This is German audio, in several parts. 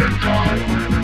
and die.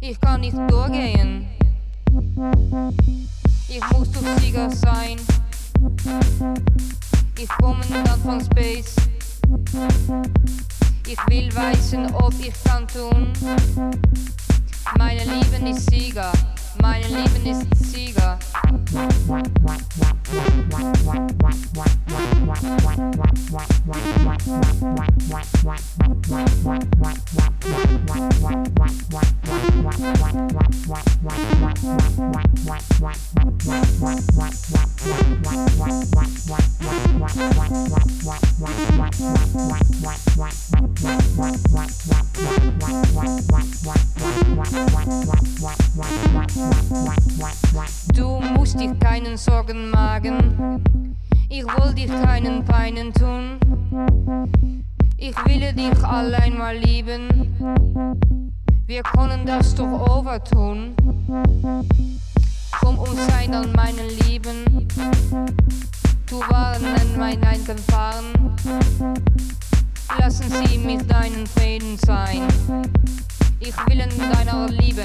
Ich kann nicht durchgehen. Ich muss zu Flieger sein. Ich komme nicht von Space. Ich will wissen, ob ich kann tun. Meine Lieben ist Sieger. Meine Lieben ist Sieger. Du musst dir keinen Sorgen machen sagen, ich will dich keinen Peinen tun. Ich will dich allein mal lieben. Wir können das doch overtun. Komm und sei dann meinen Lieben. Du waren an mein Eingefahren. Lassen Sie mich deinen Frieden sein. Ich will in deiner Liebe.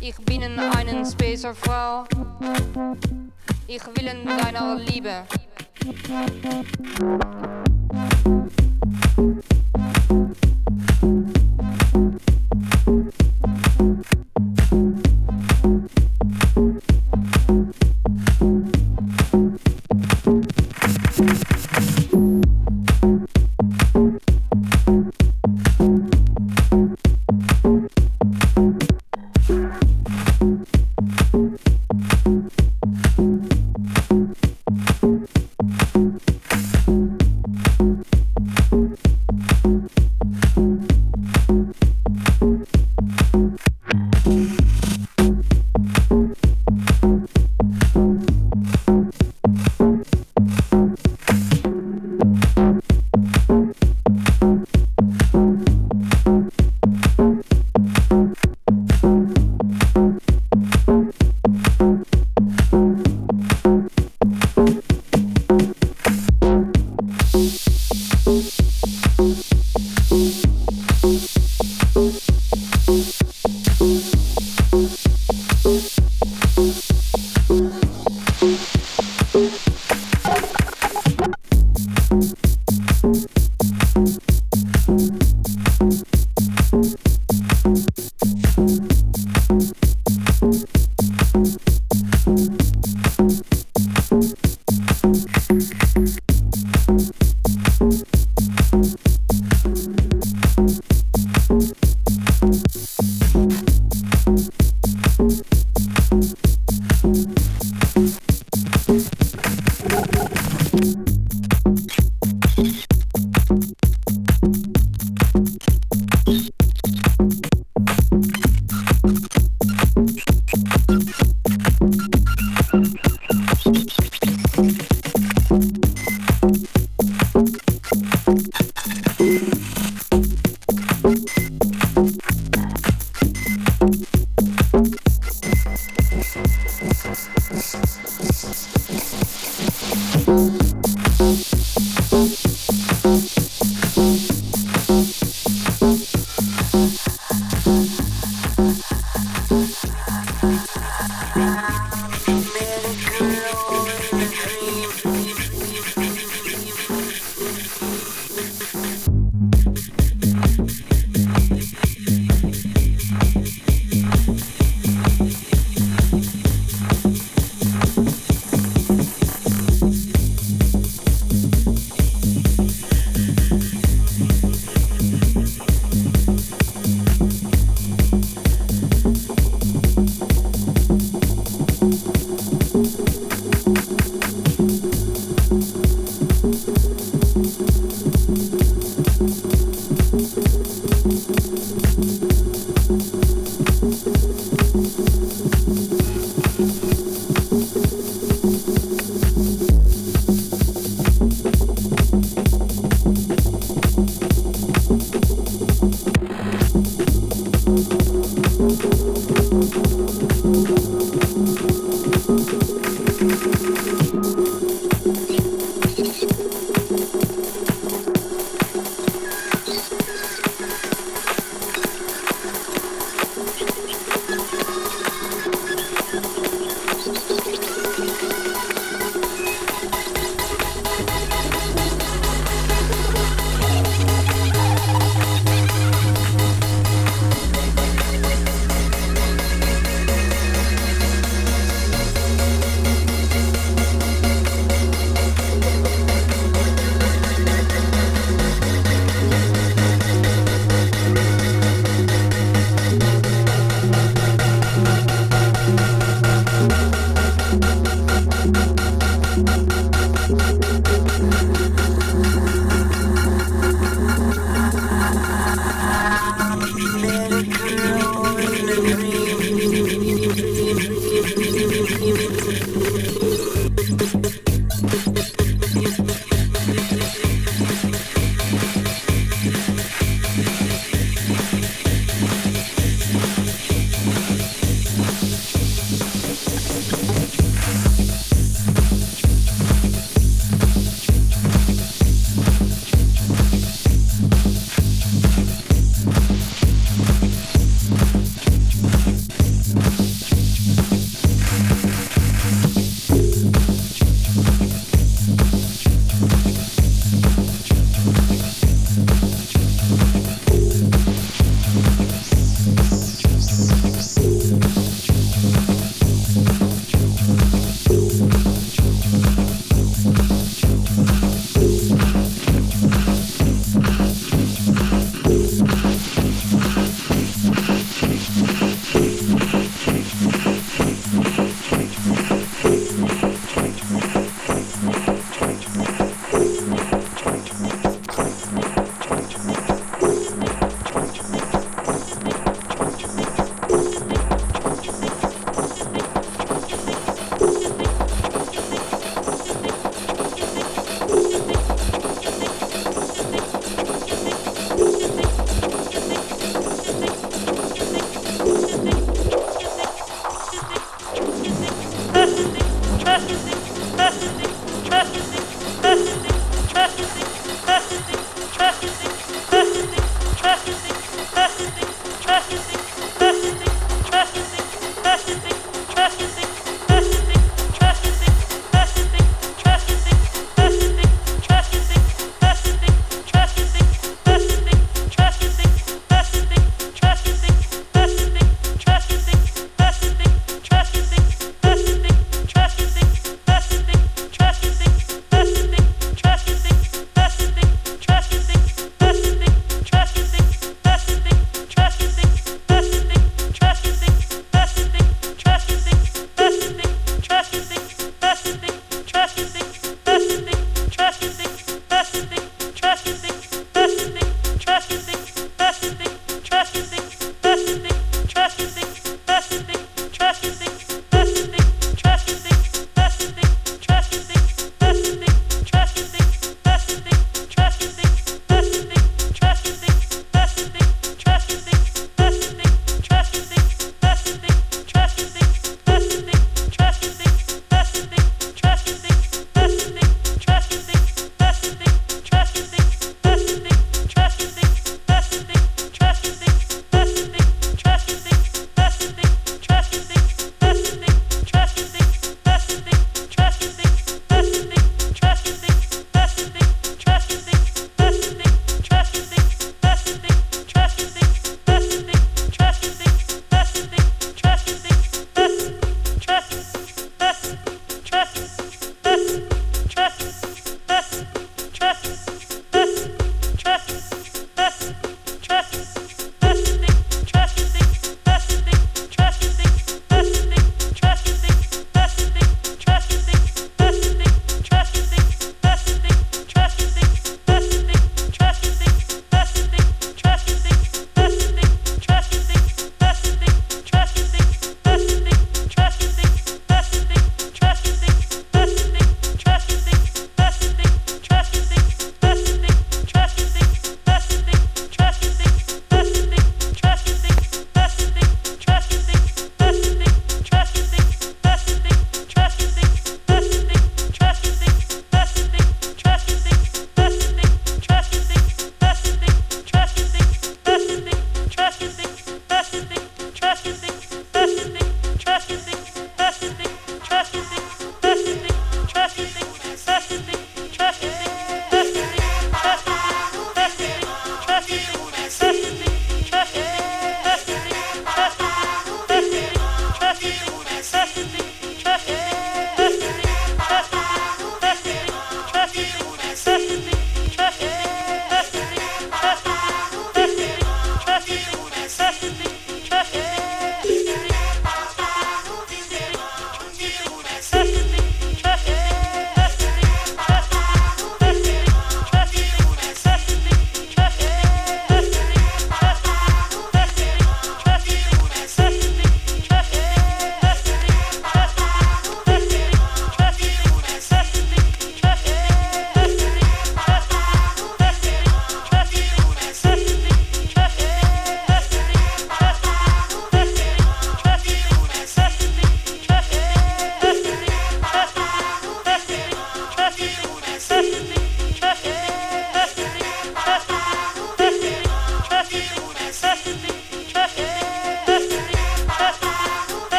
Ich bin in einer Space Frau. Ich will in deiner Liebe. Thank you.